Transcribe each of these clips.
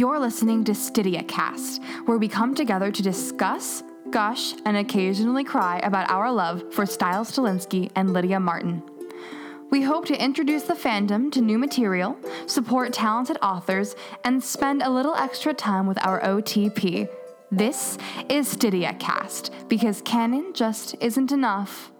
You're listening to Stydia Cast, where we come together to discuss, gush, and occasionally cry about our love for Stiles Stilinski and Lydia Martin. We hope to introduce the fandom to new material, support talented authors, and spend a little extra time with our OTP. This is Stydia Cast, because canon just isn't enough.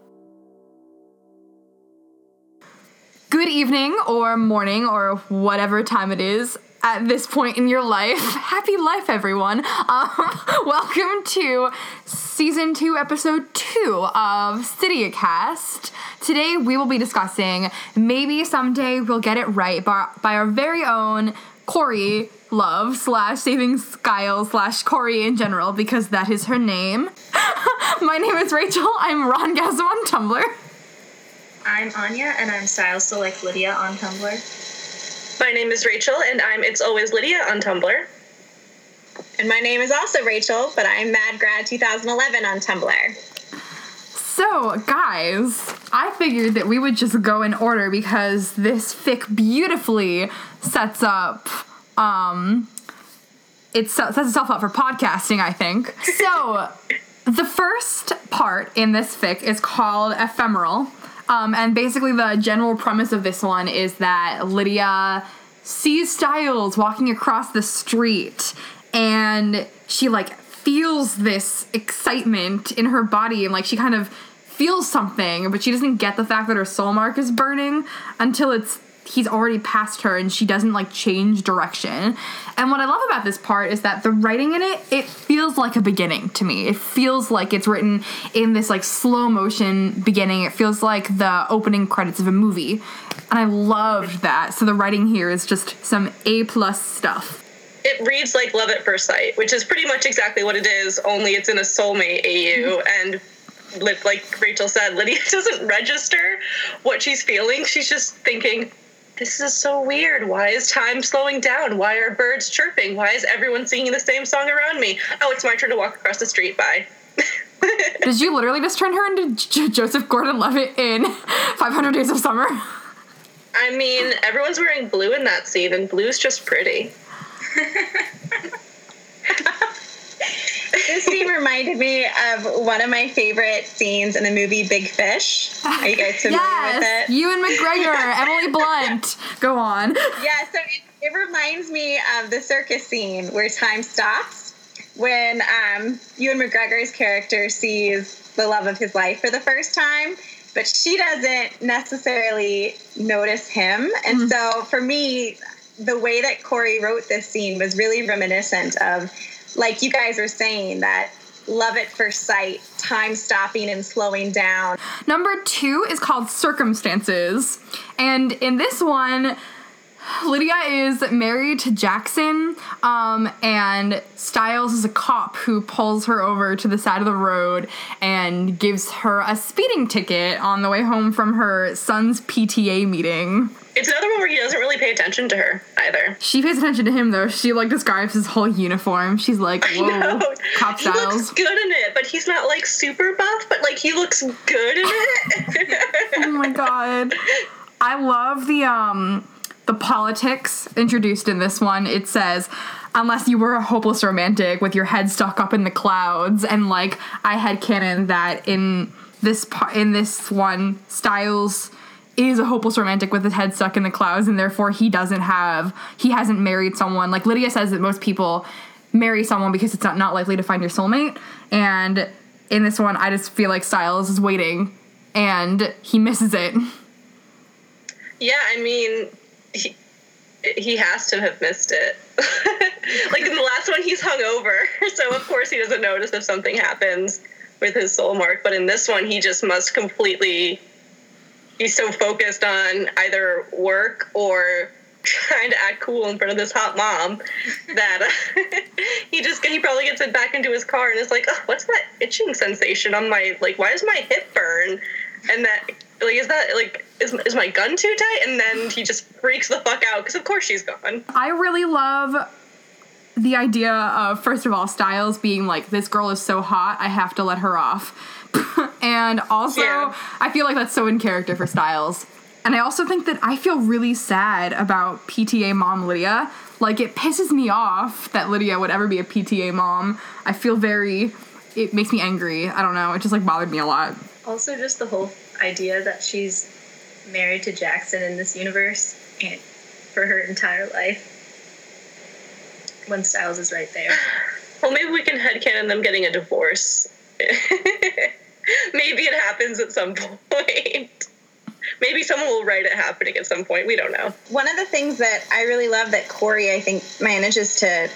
Good evening, or morning, or whatever time it is at this point in your life. Happy life, everyone. Um, welcome to season two, episode two of Stydia Cast. Today we will be discussing maybe someday we'll get it right by, by our very own Corey Love slash Saving Skyle slash Corey in general because that is her name. My name is Rachel. I'm Ron Gasm on Tumblr. I'm Anya, and I'm Stiles So Like Lydia on Tumblr. My name is Rachel, and I'm It's Always Lydia on Tumblr. And my name is also Rachel, but I'm Mad Grad 2011 on Tumblr. So, guys, I figured that we would just go in order because this fic beautifully sets up um it sets itself up for podcasting, I think. So, the first part in this fic is called Ephemeral. Um, and basically, the general premise of this one is that Lydia sees Stiles walking across the street and she like feels this excitement in her body and like she kind of feels something, but she doesn't get the fact that her soul mark is burning until it's he's already past her and she doesn't like change direction. And what I love about this part is that the writing in it, it feels like a beginning to me. It feels like it's written in this like slow motion beginning. It feels like the opening credits of a movie. And I loved that. So the writing here is just some A plus stuff. It reads like Love at First Sight, which is pretty much exactly what it is, only it's in a soulmate AU. Mm-hmm. And like Rachel said, Lydia doesn't register what she's feeling. She's just thinking, this is so weird. Why is time slowing down? Why are birds chirping? Why is everyone singing the same song around me? Oh, it's my turn to walk across the street. Bye. Did you literally just turn her into J- Joseph Gordon-Levitt in 500 Days of Summer? I mean, everyone's wearing blue in that scene, and blue's just pretty. this scene reminded me of one of my favorite scenes in the movie Big Fish. Are you guys familiar yes, with it? Ewan McGregor, Emily Blunt. Go on. Yeah, so it, it, reminds me of the circus scene where time stops when um, Ewan McGregor's character sees the love of his life for the first time, but she doesn't necessarily notice him. And mm-hmm. so for me, the way that Corey wrote this scene was really reminiscent of like you guys are saying, that love at first sight, time stopping and slowing down. Number two is called Circumstances. And in this one, Lydia is married to Jackson, um, and Stiles is a cop who pulls her over to the side of the road and gives her a speeding ticket on the way home from her son's PTA meeting. It's another one where he doesn't really pay attention to her either. She pays attention to him though. She like describes his whole uniform. She's like, "Whoa, cop Stiles." He looks good in it, but he's not like super buff. But like he looks good in it. oh my god, I love the um the politics introduced in this one. It says unless you were a hopeless romantic with your head stuck up in the clouds and like I had canon that in this part in this one Stiles is a hopeless romantic with his head stuck in the clouds and therefore he doesn't have he hasn't married someone like lydia says that most people marry someone because it's not, not likely to find your soulmate and in this one i just feel like stiles is waiting and he misses it yeah i mean he, he has to have missed it like in the last one he's hung over so of course he doesn't notice if something happens with his soul mark but in this one he just must completely he's so focused on either work or trying to act cool in front of this hot mom that he just he probably gets it back into his car and is like, oh, what's that itching sensation on my like? Why does my hip burn? And that like is that like is, is my gun too tight? And then he just freaks the fuck out because of course she's gone. I really love the idea of first of all Stiles being like this girl is so hot I have to let her off and also, yeah. I feel like that's so in character for Stiles. and I also think that I feel really sad about PTA mom Lydia. Like it pisses me off that Lydia would ever be a PTA mom. I feel very it makes me angry. I don't know. It just like bothered me a lot. Also, just the whole idea that she's married to Jackson in this universe and for her entire life when Stiles is right there. Well, maybe we can headcanon them getting a divorce. maybe it happens at some point. Maybe someone will write it happening at some point. We don't know. One of the things that I really love that Corey, I think, manages to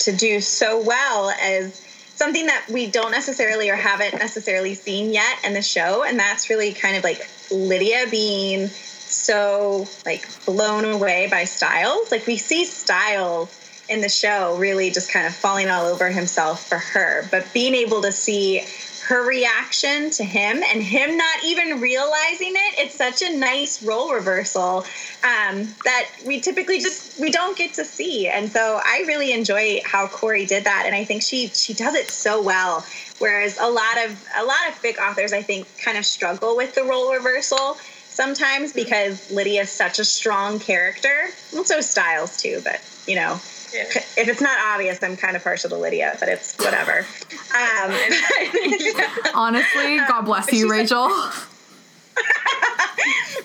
to do so well is something that we don't necessarily or haven't necessarily seen yet in the show, and that's really kind of like Lydia being so like blown away by Stiles. Like we see Stiles in the show really just kind of falling all over himself for her, but being able to see her reaction to him and him not even realizing it it's such a nice role reversal um, that we typically just we don't get to see. And so i really enjoy how corey did that. And i think she she does it so well. Whereas a lot of a lot of big authors i think kind of struggle with the role reversal sometimes because lydia's such a strong character. Also stiles too but you know Yeah. if it's not obvious, I'm kind of partial to Lydia, but it's whatever. Um, Honestly, God bless but you, she's like- Rachel.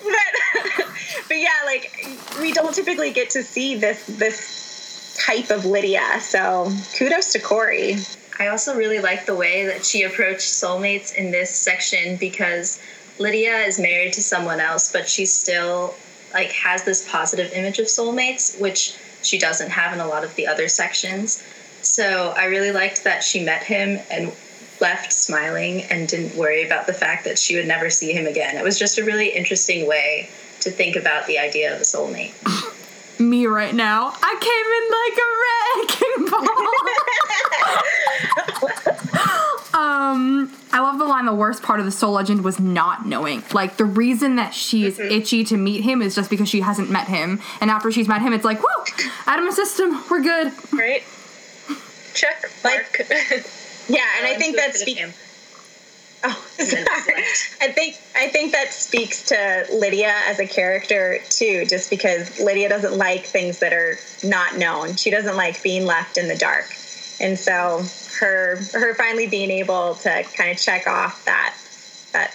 but, but yeah, like we don't typically get to see this this type of Lydia. So kudos to Corey. I also really like the way that she approached soulmates in this section because Lydia is married to someone else, but she still like has this positive image of soulmates, which she doesn't have in a lot of the other sections. So I really liked that she met him and left smiling and didn't worry about the fact that she would never see him again. It was just a really interesting way to think about the idea of a soulmate. Me right now. I came in like a wrecking ball. um, I love the line. The worst part of the Soul Legend was not knowing. Like the reason that she's itchy to meet him is just because she hasn't met him, and after she's met him, it's like, woo, out of my system, we're good. Right? Check mark. Yeah, and I think so that speaks. Oh, sorry. I think I think that speaks to Lydia as a character too, just because Lydia doesn't like things that are not known. She doesn't like being left in the dark, and so her her finally being able to kind of check off that that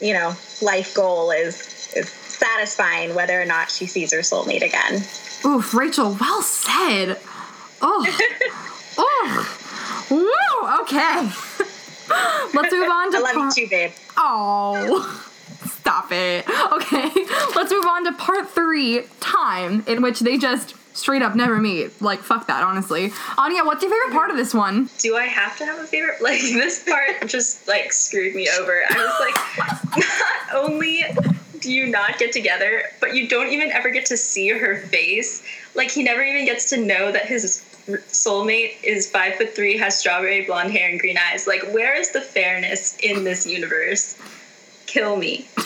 you know life goal is is satisfying, whether or not she sees her soulmate again. Oof, Rachel, well said. Oh, oh, woo. Okay, let's move on to. I love par- you too, babe. Oh, stop it. Okay, let's move on to part three time, in which they just straight up never meet. Like, fuck that, honestly. Anya, what's your favorite part of this one? do I have to have a favorite? Like this part just like screwed me over. I was like, not only do you not get together, but you don't even ever get to see her face. Like he never even gets to know that his soulmate is five foot three, has strawberry blonde hair and green eyes. Like where is the fairness in this universe? Kill me.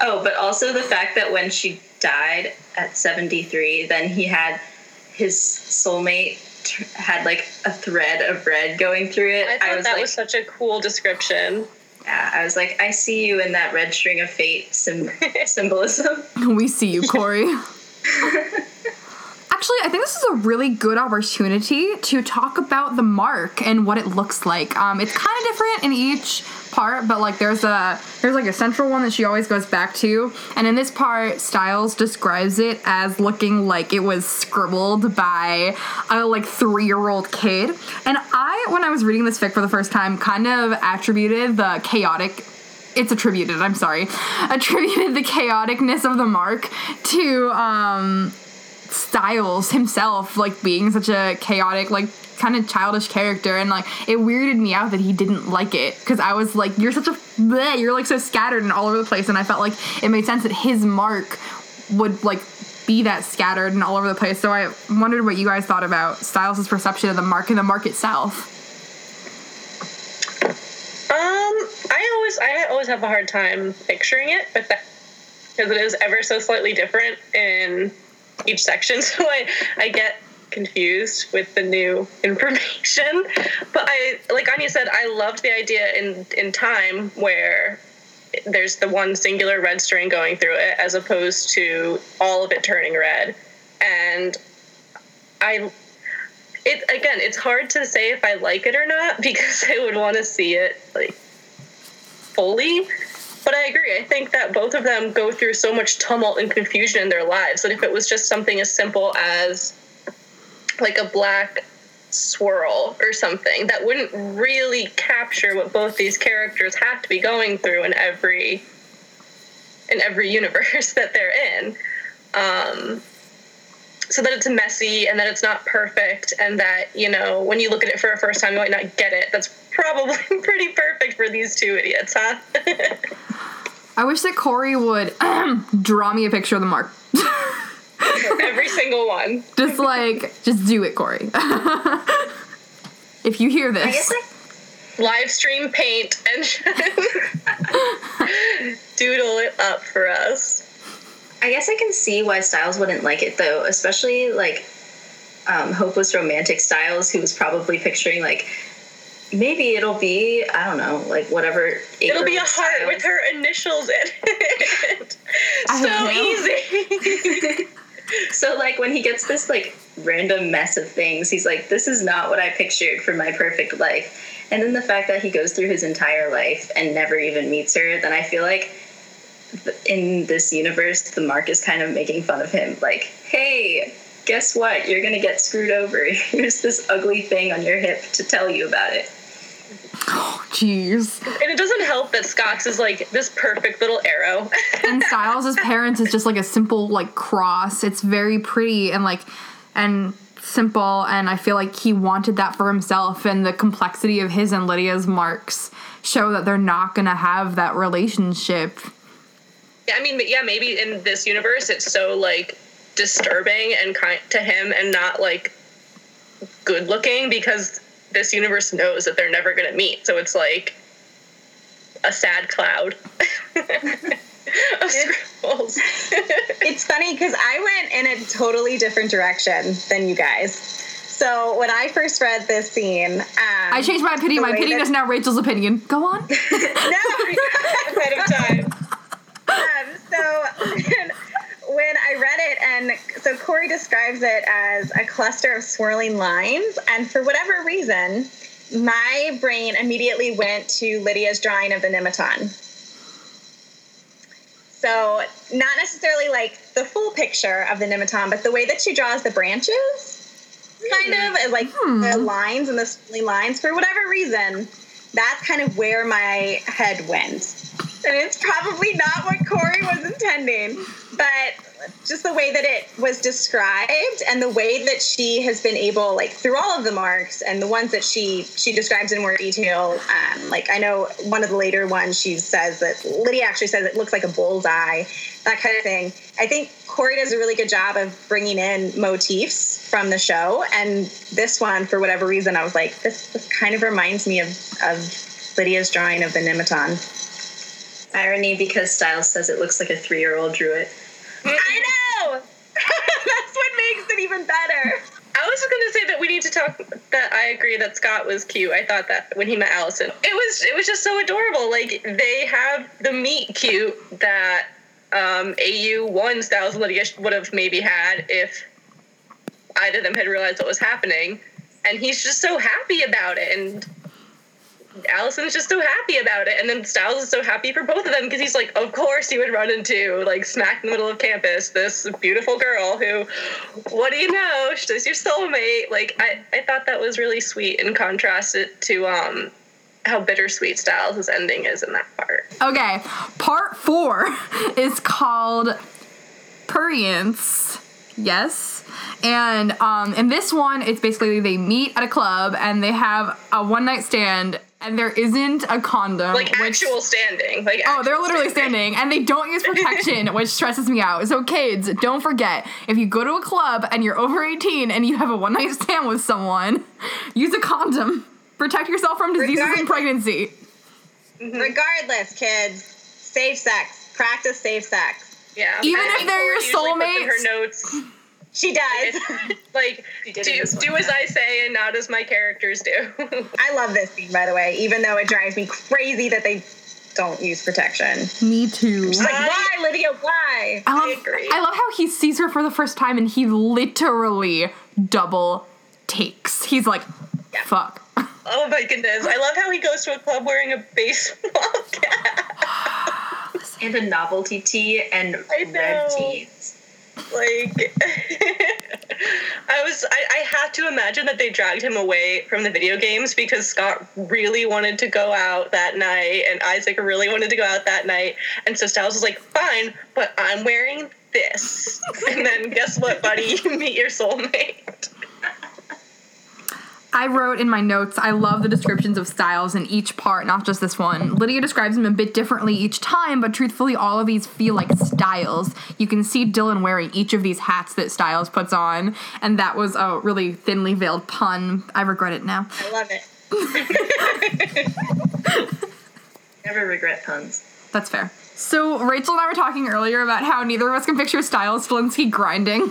oh, but also the fact that when she died at 73, then he had his soulmate t- had like a thread of red going through it. I thought was that like, was such a cool description. yeah, I was like, I see you in that red string of fate sim- symbolism. We see you, Corey. Actually, I think this is a really good opportunity to talk about the mark and what it looks like. Um, it's kind of different in each part, but like there's a there's like a central one that she always goes back to, and in this part, Stiles describes it as looking like it was scribbled by a like three year old kid. And I, when I was reading this fic for the first time, kind of attributed the chaotic it's attributed i'm sorry attributed the chaoticness of the mark to um stiles himself like being such a chaotic like kind of childish character and like it weirded me out that he didn't like it because i was like you're such a bleh, you're like so scattered and all over the place and i felt like it made sense that his mark would like be that scattered and all over the place so i wondered what you guys thought about stiles' perception of the mark and the mark itself. Um, I always I always have a hard time picturing it, but that because it is ever so slightly different in each section, so I I get confused with the new information. But I like Anya said, I loved the idea in in time where there's the one singular red string going through it as opposed to all of it turning red. And I it again, it's hard to say if I like it or not because I would want to see it like fully. But I agree. I think that both of them go through so much tumult and confusion in their lives that if it was just something as simple as like a black swirl or something that wouldn't really capture what both these characters have to be going through in every in every universe that they're in. Um, so that it's messy and that it's not perfect and that you know when you look at it for a first time you might not get it. That's probably pretty perfect for these two idiots huh? I wish that Corey would draw me a picture of the mark. every single one. Just like, just do it, Corey. if you hear I guess this, I live stream paint and doodle it up for us. I guess I can see why Stiles wouldn't like it though, especially like um, hopeless romantic Stiles, who was probably picturing like maybe it'll be I don't know like whatever. it'll be a April heart with her initials in it. So easy So like when he gets this like random mess of things, he's like, "This is not what I pictured for my perfect life." And then the fact that he goes through his entire life and never even meets her, then I feel like in this universe, the Mark is kind of making fun of him. Like, "Hey, guess what? You're gonna get screwed over. Here's this ugly thing on your hip to tell you about it." jeez. And it doesn't help that Scott's is like this perfect little arrow. And Stiles' parents is just like a simple like cross. It's very pretty and like and simple and I feel like he wanted that for himself and the complexity of his and Lydia's marks show that they're not gonna have that relationship. yeah, I mean, yeah, maybe in this universe it's so like disturbing and kind to him and not like good looking because this universe knows that they're never going to meet. So it's like a sad cloud of scribbles. It's funny because I went in a totally different direction than you guys. So when I first read this scene, um, I changed my opinion. My way opinion that- is now Rachel's opinion. Go on. no, ahead of time. um, so when I read it, and so Corey describes it as a cluster of swirling lines, and for whatever reason, my brain immediately went to Lydia's drawing of the Nemeton. So not necessarily like the full picture of the Nemeton, but the way that she draws the branches, kind of, like the hmm. lines and the swirling lines. For whatever reason, that's kind of where my head went. And it's probably not what Corey was intending, but just the way that it was described and the way that she has been able, like through all of the marks and the ones that she she describes in more detail. Um, like I know one of the later ones, she says that Lydia actually says it looks like a bullseye, that kind of thing. I think Corey does a really good job of bringing in motifs from the show, and this one, for whatever reason, I was like, this, this kind of reminds me of of Lydia's drawing of the Nemeton. Irony because Styles says it looks like a three-year-old drew it. I know. That's what makes it even better. I was going to say that we need to talk. That I agree that Scott was cute. I thought that when he met Allison, it was it was just so adorable. Like they have the meet cute that um, AU one Stiles and Lydia would have maybe had if either of them had realized what was happening. And he's just so happy about it, and Allison's just so happy about it. And then Stiles is so happy for both of them because he's like, of course he would run into like smack in the middle of campus this beautiful girl who, what do you know, she's your soulmate. Like I, I thought that was really sweet in contrast to um how bittersweet Stiles' ending is in that part. Okay, part four is called Prurience. Yes. And um, in this one, it's basically they meet at a club and they have a one night stand, and there isn't a condom. Like which- actual standing. Like Oh, they're literally standing and they don't use protection, which stresses me out. So, kids, don't forget if you go to a club and you're over 18 and you have a one night stand with someone, use a condom. Protect yourself from diseases and mm-hmm. Regardless. pregnancy. Regardless, kids, safe sex. Practice safe sex. Yeah. Even I if they're your usually puts in soulmates. her notes. She does. like She do, one. do as I say and not as my characters do. I love this scene, by the way, even though it drives me crazy that they don't use protection. Me too. She's like, why, Lydia? Why? I love, I agree. I love how he sees her for the first time and he literally double takes. He's like, fuck. Oh my goodness. I love how he goes to a club wearing a baseball cap. And a novelty tee and I red know. tees. Like I was I, I had to imagine that they dragged him away from the video games because Scott really wanted to go out that night and Isaac really wanted to go out that night. And so Stiles was like, fine, but I'm wearing this. and then guess what, buddy? You meet your soulmate. I wrote in my notes, I love the descriptions of stiles in each part, not just this one. Lydia describes them a bit differently each time, but truthfully, all of these feel like stiles. You can see Dylan wearing each of these hats that Stiles puts on, and that was a really thinly veiled pun. I regret it now. I love it. Never regret puns. That's fair. So, Rachel and I were talking earlier about how neither of us can picture Stiles Flinsky grinding.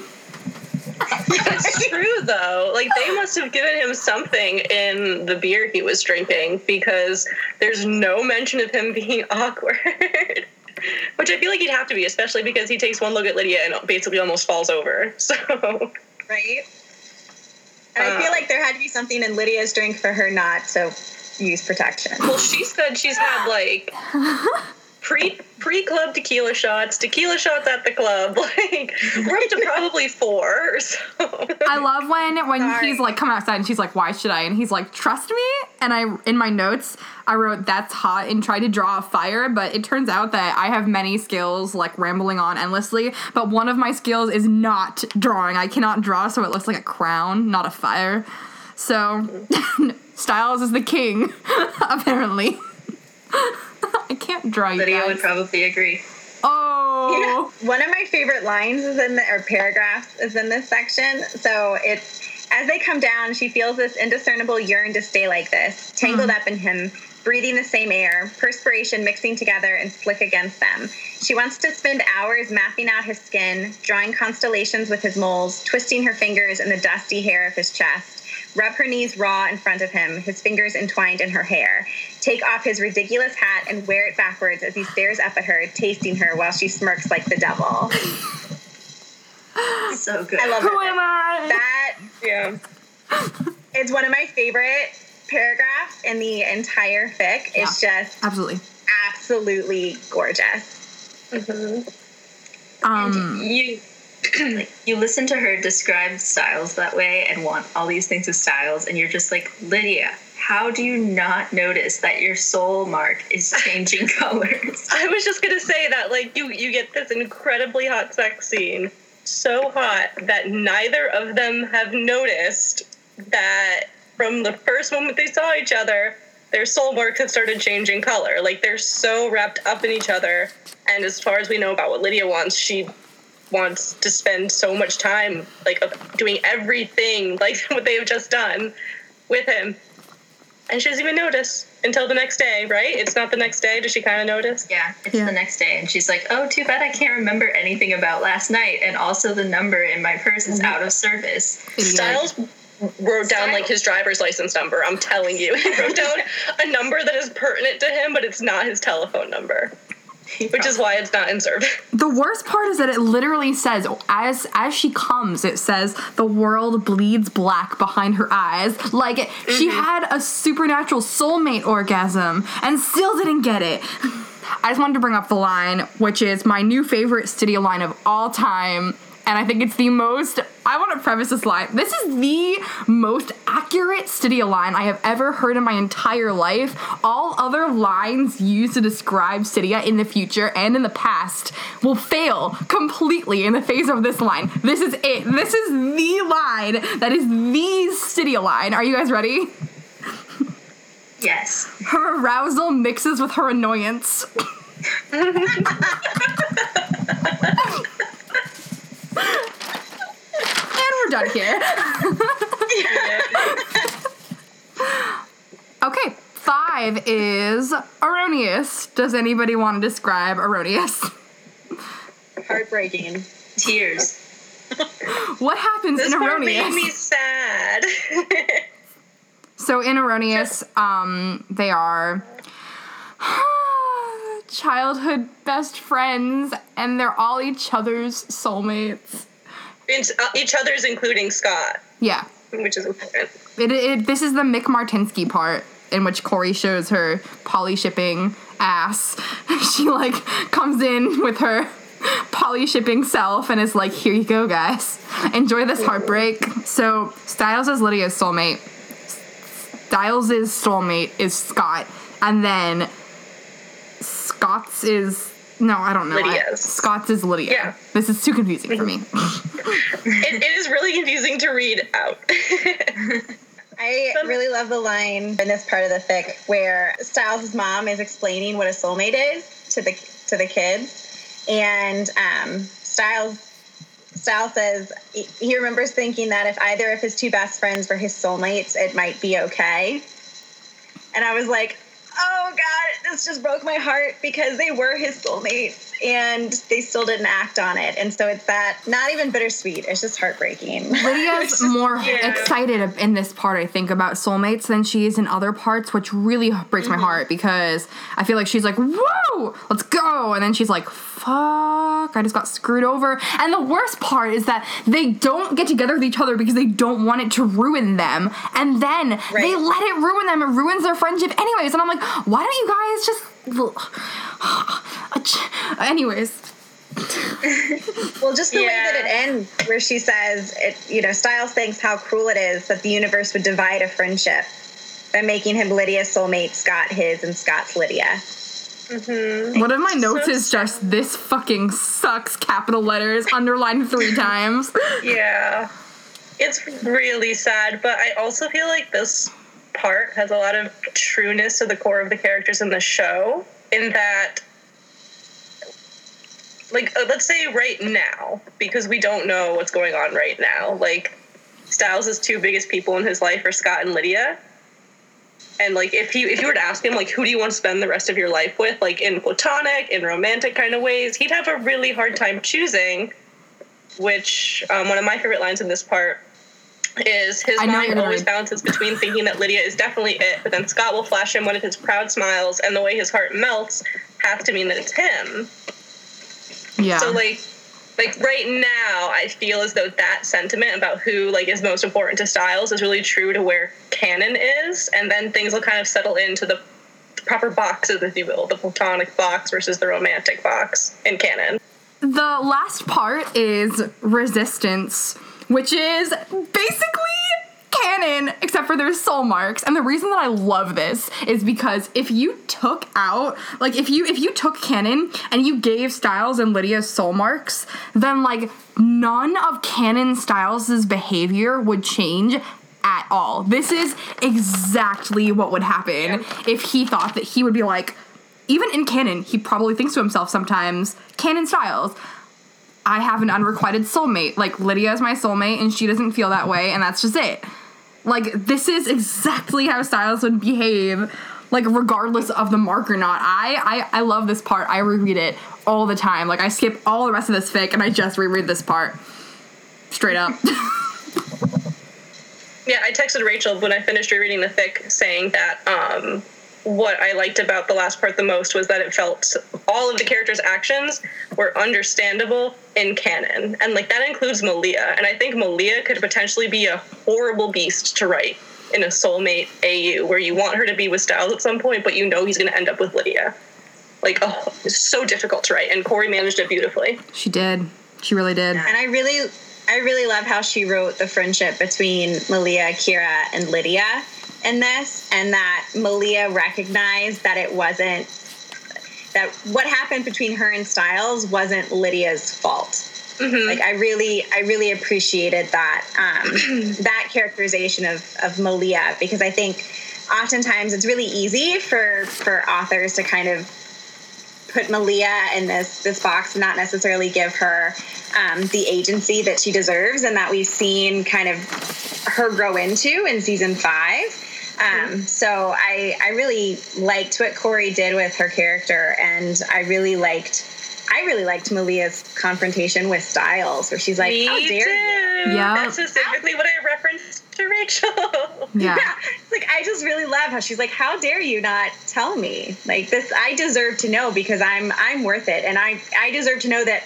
It's true though. Like they must have given him something in the beer he was drinking because there's no mention of him being awkward. Which I feel like he'd have to be, especially because he takes one look at Lydia and basically almost falls over. So right? And I Uh. feel like there had to be something in Lydia's drink for her not to use protection. well she said she's had like pre pre club tequila shots, tequila shots at the club. Like we're up to probably four. So I love when when Sorry. he's like come outside and she's like, "Why should I?" And he's like, "Trust me." And I in my notes I wrote, "That's hot," and tried to draw a fire, but it turns out that I have many skills, like rambling on endlessly. But one of my skills is not drawing. I cannot draw, so it looks like a crown, not a fire. So Styles is the king, apparently. Draw you Lydia guys. would probably agree. oh, One of my favorite lines is in the or paragraphs is in this section. So it's as they come down, she feels this indiscernible yearn to stay like this, tangled hmm. up in him, breathing the same air, perspiration mixing together and slick against them. She wants to spend hours mapping out his skin, drawing constellations with his moles, twisting her fingers in the dusty hair of his chest. Rub her knees raw in front of him, his fingers entwined in her hair. Take off his ridiculous hat and wear it backwards as he stares up at her, tasting her while she smirks like the devil. So good. I love who it. am I? That yeah. it's one of my favorite paragraphs in the entire fic. It's just Absolutely. absolutely gorgeous. Um, you you listen to her describe stiles that way and want all these things with stiles and you're just like lydia how do you not notice that your soul mark is changing colors I was just gonna say that, like, you you get this incredibly hot sex scene, so hot that neither of them have noticed that from the first moment they saw each other, their soul marks have started changing color. Like they're so wrapped up in each other. And as far as we know about what Lydia wants, she wants to spend so much time, like, doing everything like what they have just done with him. And she doesn't even notice until the next day, right? It's not the next day. Does she kind of notice? yeah it's Yeah. the next day and she's like oh too bad i can't remember anything about last night and also the number in my purse is out of service idiot. Stiles wrote down like his driver's license number. I'm telling you, he wrote down a number that is pertinent to him, but it's not his telephone number, which is why it's not in service. The worst part is that it literally says as as she comes, it says the world bleeds black behind her eyes. Like she mm-hmm. had a supernatural soulmate orgasm and still didn't get it. I just wanted to bring up the line, which is my new favorite Stydia line of all time. And I think it's the most, I want to preface this line. This is the most accurate Stydia line I have ever heard in my entire life. All other lines used to describe Stydia in the future and in the past will fail completely in the face of this line. This is it. This is the line that is the Stydia line. Are you guys ready? yes Her arousal mixes with her annoyance. and we're done here. Okay, five is erroneous. Does anybody want to describe erroneous? Heartbreaking. tears What happens This in part erroneous? made me sad. So in erroneous, um, they are childhood best friends, and they're all each other's soulmates. Uh, each other's, including Scott, Yeah. which is important. It, it, this is the McMartinski part in which Corey shows her poly shipping ass. she like comes in with her poly shipping self and is like, "Here you go, guys. Enjoy this heartbreak." So Stiles is Lydia's soulmate. Stiles' soulmate is Scott, and then Scott's is no, I don't know. I- Lydia's. Scott's is Lydia. Yeah. This is too confusing for me. it, it is really confusing to read out. I really love the line in this part of the fic where Stiles' mom is explaining what a soulmate is to the to the kids, and um, Stiles Stiles says he- he remembers thinking that if either of his two best friends were his soulmates, it might be okay. And I was like, oh god, this just broke my heart because they were his soulmates and they still didn't act on it. And so it's that not even bittersweet, it's just heartbreaking. Lydia's more yeah. excited in this part, I think, about soulmates than she is in other parts, which really breaks my mm-hmm. heart because I feel like she's like, "Whoa, let's go," and then she's like, "Fuck, I just got screwed over." And the worst part is that they don't get together with each other because they don't want it to ruin them, and then they let it ruin them. It ruins their friendship, anyways. And I'm like, why don't you guys just? Anyways, Well, just the way that it ends, where she says, it, you know, Stiles thinks how cruel it is that the universe would divide a friendship by making him Lydia's soulmate, Scott his, and Scott's Lydia. Mhm. One of my notes So is just this fucking sucks, capital letters, underlined three times. yeah. It's really sad, but I also feel like this part has a lot of trueness to the core of the characters in the show, in that, like, uh, let's say right now, because we don't know what's going on right now, like, Stiles' two biggest people in his life are Scott and Lydia. And like if you if you were to ask him like who do you want to spend the rest of your life with, like in platonic, in romantic kind of ways, he'd have a really hard time choosing. Which um, one of my favorite lines in this part is his mind always balances between thinking that Lydia is definitely it, but then Scott will flash him one of his proud smiles, and the way his heart melts has to mean that it's him. Yeah. So like like right now I feel as though that sentiment about who like is most important to Stiles is really true to where canon is and then things will kind of settle into the proper boxes if you will, the platonic box versus the romantic box in canon. the last part is resistance, which is basically canon, except for there's soul marks. And the reason that I love this is because if you took out, like, if you if you took canon and you gave Stiles and Lydia soul marks, then like none of canon Stiles' behavior would change at all. This is exactly what would happen if he thought that he would be like, even in canon, he probably thinks to himself sometimes, canon stiles, I have an unrequited soulmate. Like Lydia is my soulmate and she doesn't feel that way, and that's just it. Like this is exactly how Stiles would behave, like regardless of the mark or not. I I, I love this part. I reread it all the time. Like I skip all the rest of this fic and I just reread this part. Straight up. Yeah, I texted Rachel when I finished rereading the fic saying that um, what I liked about the last part the most was that it felt all of the characters' actions were understandable in canon. And like that includes Malia. And I think Malia could potentially be a horrible beast to write in a soulmate AU where you want her to be with Stiles at some point, but you know he's gonna end up with Lydia. Like, oh, it's so difficult to write, and Corey managed it beautifully. she did. She really did. And I really, I really love how she wrote the friendship between Malia, Kira, and Lydia in this, and that Malia recognized that it wasn't that what happened between her and Stiles wasn't Lydia's fault. Like I really, I really appreciated that um, that characterization of of Malia because I think oftentimes it's really easy for for authors to kind of put Malia in this this box and not necessarily give her um, the agency that she deserves and that we've seen kind of her grow into in season five. Um, so I I really liked what Corey did with her character, and I really liked I really liked Malia's confrontation with Stiles, where she's like, Me "How dare you?" Yeah. That's specifically what I referenced to Rachel. Yeah. It's like I just really love how she's like, "How dare you not tell me? Like this, I deserve to know because I'm I'm worth it, and I I deserve to know that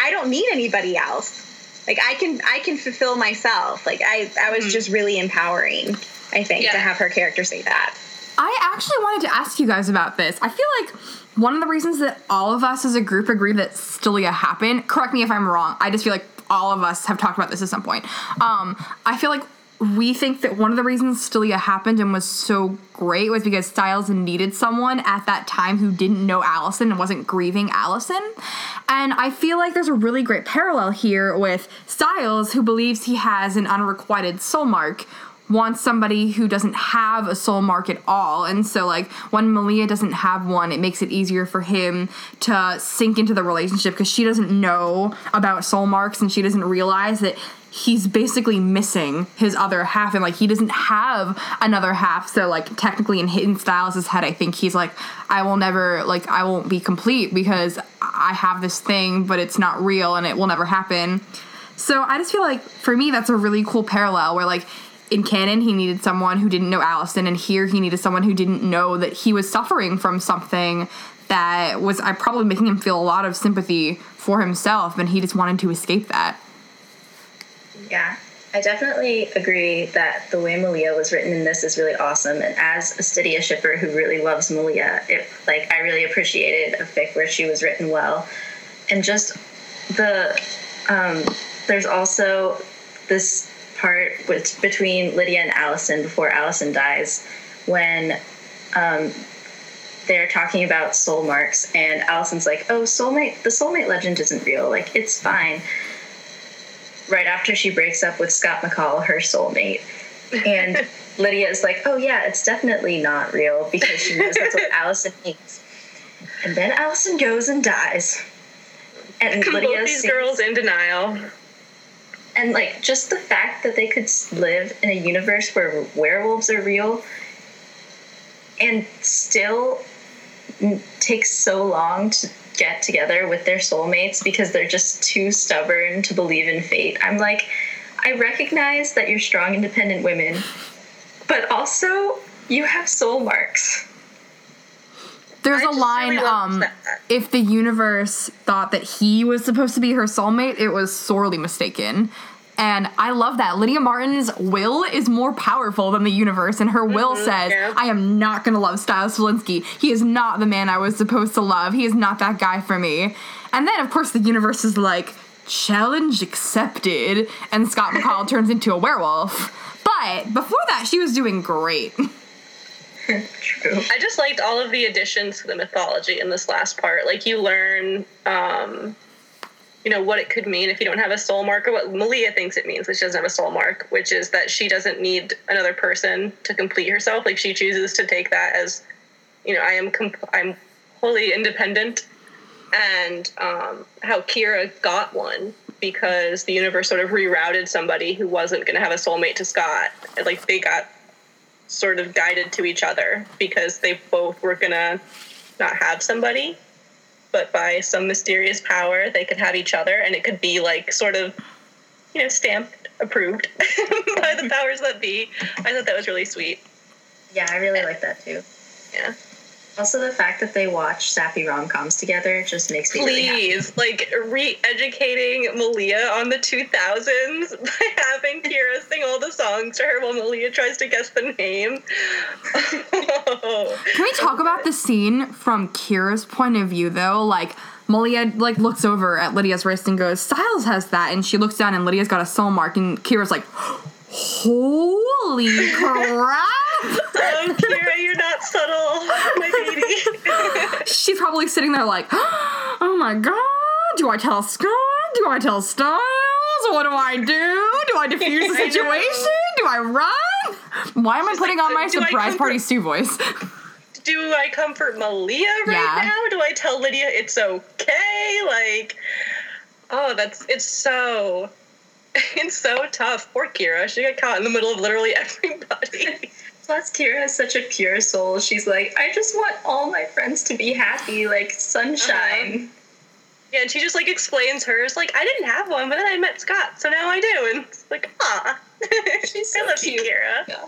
I don't need anybody else. Like I can I can fulfill myself. Like I I was just really empowering. I think Yeah. to have her character say that. I actually wanted to ask you guys about this. I feel like one of the reasons that all of us as a group agree that Stilia happened, correct me if I'm wrong, I just feel like all of us have talked about this at some point. Um, I feel like we think that one of the reasons Stilia happened and was so great was because Stiles needed someone at that time who didn't know Allison and wasn't grieving Allison. And I feel like there's a really great parallel here with Stiles, who believes he has an unrequited soul mark, wants somebody who doesn't have a soul mark at all. And so, like, when Malia doesn't have one, it makes it easier for him to sink into the relationship because she doesn't know about soul marks and she doesn't realize that he's basically missing his other half. And like he doesn't have another half. So like technically in hidden stiles' head i think he's like i will never like i won't be complete because i have this thing but it's not real and it will never happen. So I just feel like for me that's a really cool parallel where like in canon he needed someone who didn't know Allison and here he needed someone who didn't know that he was suffering from something that was I probably making him feel a lot of sympathy for himself and he just wanted to escape that. Yeah, I definitely agree that the way Malia was written in this is really awesome. And as a Stydia shipper who really loves Malia, it like I really appreciated a fic where she was written well, and just the um, there's also this part with between Lydia and Allison before Allison dies when um, they're talking about soul marks and Allison's like, "Oh, soulmate, the soulmate legend isn't real. Like it's fine." Right after she breaks up with Scott McCall, her soulmate, and Lydia is like, "Oh yeah, it's definitely not real because she knows that's what Allison means." And then Allison goes and dies, and Both Lydia these girls in denial. And like just the fact that they could live in a universe where werewolves are real and still n- take so long to get together with their soulmates because they're just too stubborn to believe in fate. I'm like, I recognize that you're strong, independent women, but also you have soul marks. There's I a line really um if the universe thought that he was supposed to be her soulmate, it was sorely mistaken. And I love that. Lydia Martin's will is more powerful than the universe, and her will says, yeah. I am not gonna love Stiles Swalinski. He is not the man I was supposed to love. He is not that guy for me. And then, of course, the universe is like, challenge accepted, and Scott McCall turns into a werewolf. But before that, she was doing great. True. I just liked all of the additions to the mythology in this last part. Like you learn, um, you know, what it could mean if you don't have a soul mark, or what Malia thinks it means that she doesn't have a soul mark, which is that she doesn't need another person to complete herself. Like she chooses to take that as, you know, I am comp- I'm wholly independent, and um, how Kira got one because the universe sort of rerouted somebody who wasn't going to have a soulmate to Scott. Like they got sort of guided to each other because they both were gonna not have somebody, but by some mysterious power they could have each other, and it could be like sort of, you know, stamped approved by the powers that be. I thought that was really sweet. Yeah, I really like that too. Yeah. Also, the fact that they watch sappy rom coms together just makes me really happy. Please, like re-educating Malia on the 2000s by having Kira sing all the songs to her while Malia tries to guess the name. Can we talk about the scene from Kira's point of view though? Like Malia like looks over at Lydia's wrist and goes, Stiles has that, and she looks down and Lydia's got a soul mark, and Kira's like, Holy crap! oh, Kira, you're not subtle, my baby. She's probably sitting there like, Oh my god, do I tell Scott? Do I tell Stiles? What do I do? Do I defuse the I situation? Do I run? Why am I putting on my surprise party Sue voice? do I comfort Malia right Yeah. now? Do I tell Lydia it's okay? Like, oh, that's it's so it's so tough. Poor Kira. She got caught in the middle of literally everybody. Plus, Kira has such a pure soul. She's like, I just want all my friends to be happy, like sunshine. Yeah, and she just like explains hers. Like, I didn't have one, but then I met Scott, so now I do. And it's like, ah, She's I so love cute. you, Kira. Yeah.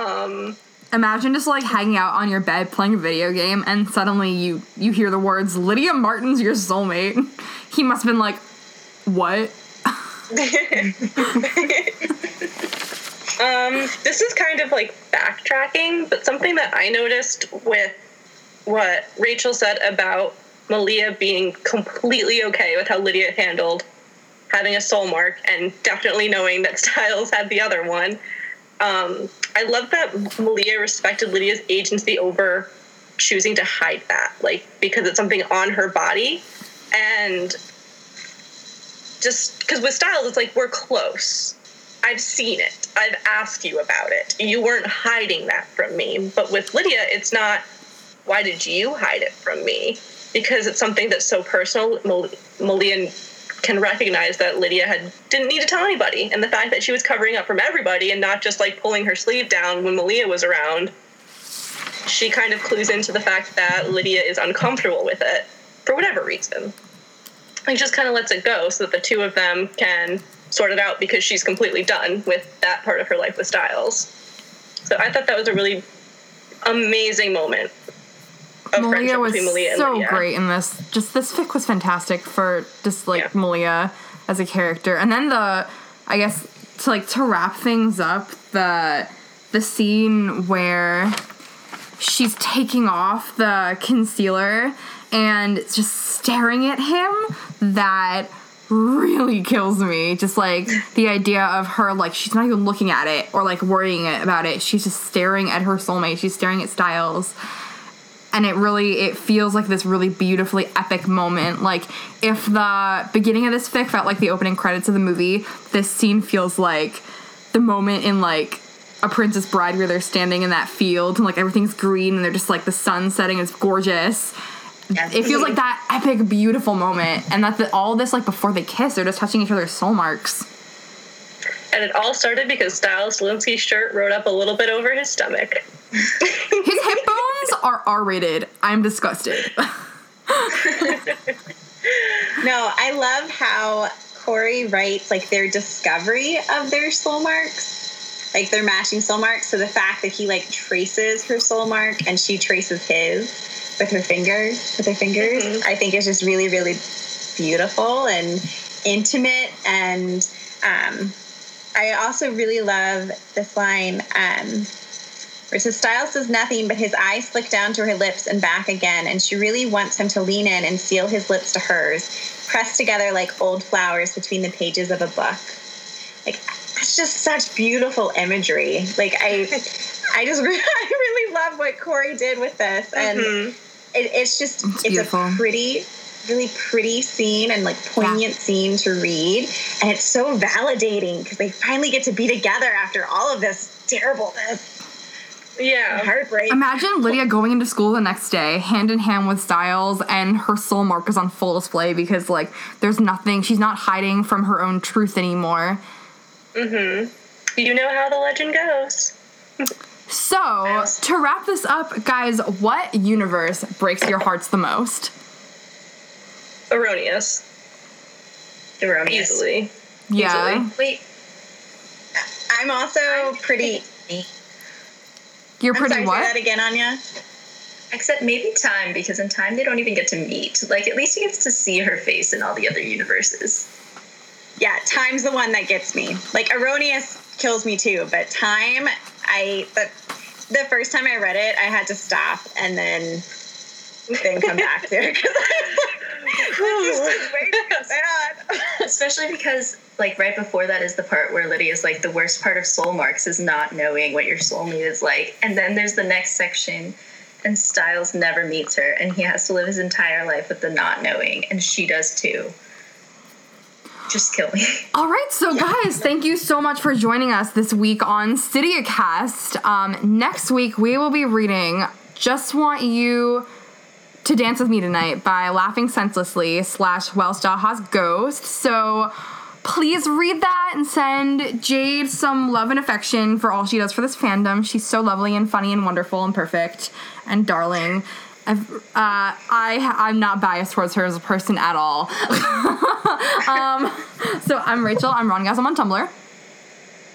Um, Imagine just like hanging out on your bed playing a video game and suddenly you you hear the words Lydia Martin's your soulmate. He must have been like, "What?" um, this is kind of like backtracking, but something that I noticed with what Rachel said about Malia being completely okay with how Lydia handled having a soul mark and definitely knowing that Stiles had the other one. Um, I love that Malia respected Lydia's agency over choosing to hide that, like because it's something on her body, and just because with Stiles, it's like we're close. I've seen it. I've asked you about it. You weren't hiding that from me. But with Lydia, it's not. Why did you hide it from me? Because it's something that's so personal. Mal- Malia can recognize that Lydia had didn't need to tell anybody, and the fact that she was covering up from everybody and not just like pulling her sleeve down when Malia was around. She kind of clues into the fact that Lydia is uncomfortable with it for whatever reason. Like just kind of lets it go so that the two of them can sort it out because she's completely done with that part of her life with Stiles. So I thought that was a really amazing moment of Malia was Malia and so Lydia. great in this. Just this fic was fantastic for just like Yeah. Malia as a character, and then the I guess to like to wrap things up the the scene where she's taking off the concealer and just staring at him that really kills me. Just like the idea of her like she's not even looking at it or like worrying about it. She's just staring at her soulmate. She's staring at stiles. And it really it feels like this really beautifully epic moment. Like if the beginning of this fic felt like the opening credits of the movie this scene feels like the moment in like a princess bride where they're standing in that field and like everything's green and they're just like the sun setting it's gorgeous Yes. it feels like that epic beautiful moment and that the, all this like before they kiss they're just touching each other's soul marks And it all started because Stilinski's shirt rode up a little bit over his stomach. his hip bones are r-rated i'm disgusted No, I love how Corey writes like their discovery of their soul marks, like their matching soul marks. So the fact that he like traces her soul mark and she traces his with her fingers, with her fingers, I think is just really, really beautiful and intimate. And um, I also really love this line. Um, where it says Stiles does nothing, but his eyes flick down to her lips and back again, and she really wants him to lean in and seal his lips to hers, pressed together like old flowers between the pages of a book. Like that's just such beautiful imagery. Like I, I just I really love what Corey did with this, and Mhm. It, it's just It's it's, a pretty really pretty scene and like poignant scene to read and it's so validating because they finally get to be together after all of this terribleness Yeah. heartbreak Imagine Lydia going into school the next day, hand in hand with Stiles, and her soul mark is on full display because, like, there's nothing, she's not hiding from her own truth anymore. Mm hmm. You know how the legend goes. So, to wrap this up, guys, what universe breaks your hearts the most? Erroneous. Erroneous. Easily. Yeah. Easily. Wait, i'm also pretty You're pretty I'm pretty sorry, what? say that again anya except maybe time because in time they don't even get to meet. Like at least he gets to see her face in all the other universes. yeah time's the one that gets me like erroneous kills me too but time i the, the first time i read it i had to stop and then then come back to it because this is just way too sad Especially because like right before that is the part where Lydia's like the worst part of soul marks is not knowing what your soulmate is like. And then there's the next section and Stiles never meets her and he has to live his entire life with the not knowing and she does too. Just kill me. All right, so guys, thank you so much for joining us this week on Cast. Um, next week, we will be reading Just Want You to Dance With Me Tonight by Laughing Senselessly slash Wellstaha's Ghost. So please read that and send Jade some love and affection for all she does for this fandom. She's so lovely and funny and wonderful and perfect and darling. I've, uh, I I'm not biased towards her as a person at all. um, so I'm Rachel. I'm Rongasm on Tumblr.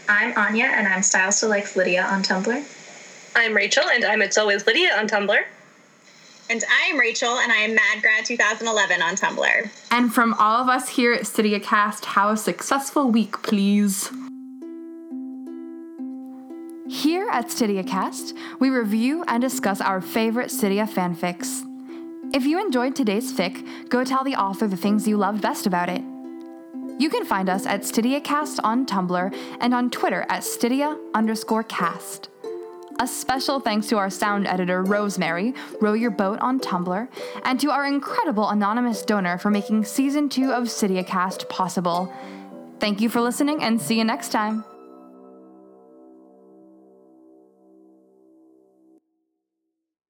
I'm Anya, and I'm Stiles to Like Lydia on Tumblr. I'm Rachel, and I'm It's Always Lydia on Tumblr. And I am Rachel, and I am MadGrad 2011 on Tumblr. And from all of us here at Stydia Cast, how a successful week, please. Here at Stydia Cast, we review and discuss our favorite Stydia fanfics. If you enjoyed today's fic, go tell the author the things you loved best about it. You can find us at StydiaCast on Tumblr and on Twitter at Stydia underscore cast. A special thanks to our sound editor, Rosemary, Row Your Boat on Tumblr, and to our incredible anonymous donor for making season two of Stydia Cast possible. Thank you for listening and see you next time.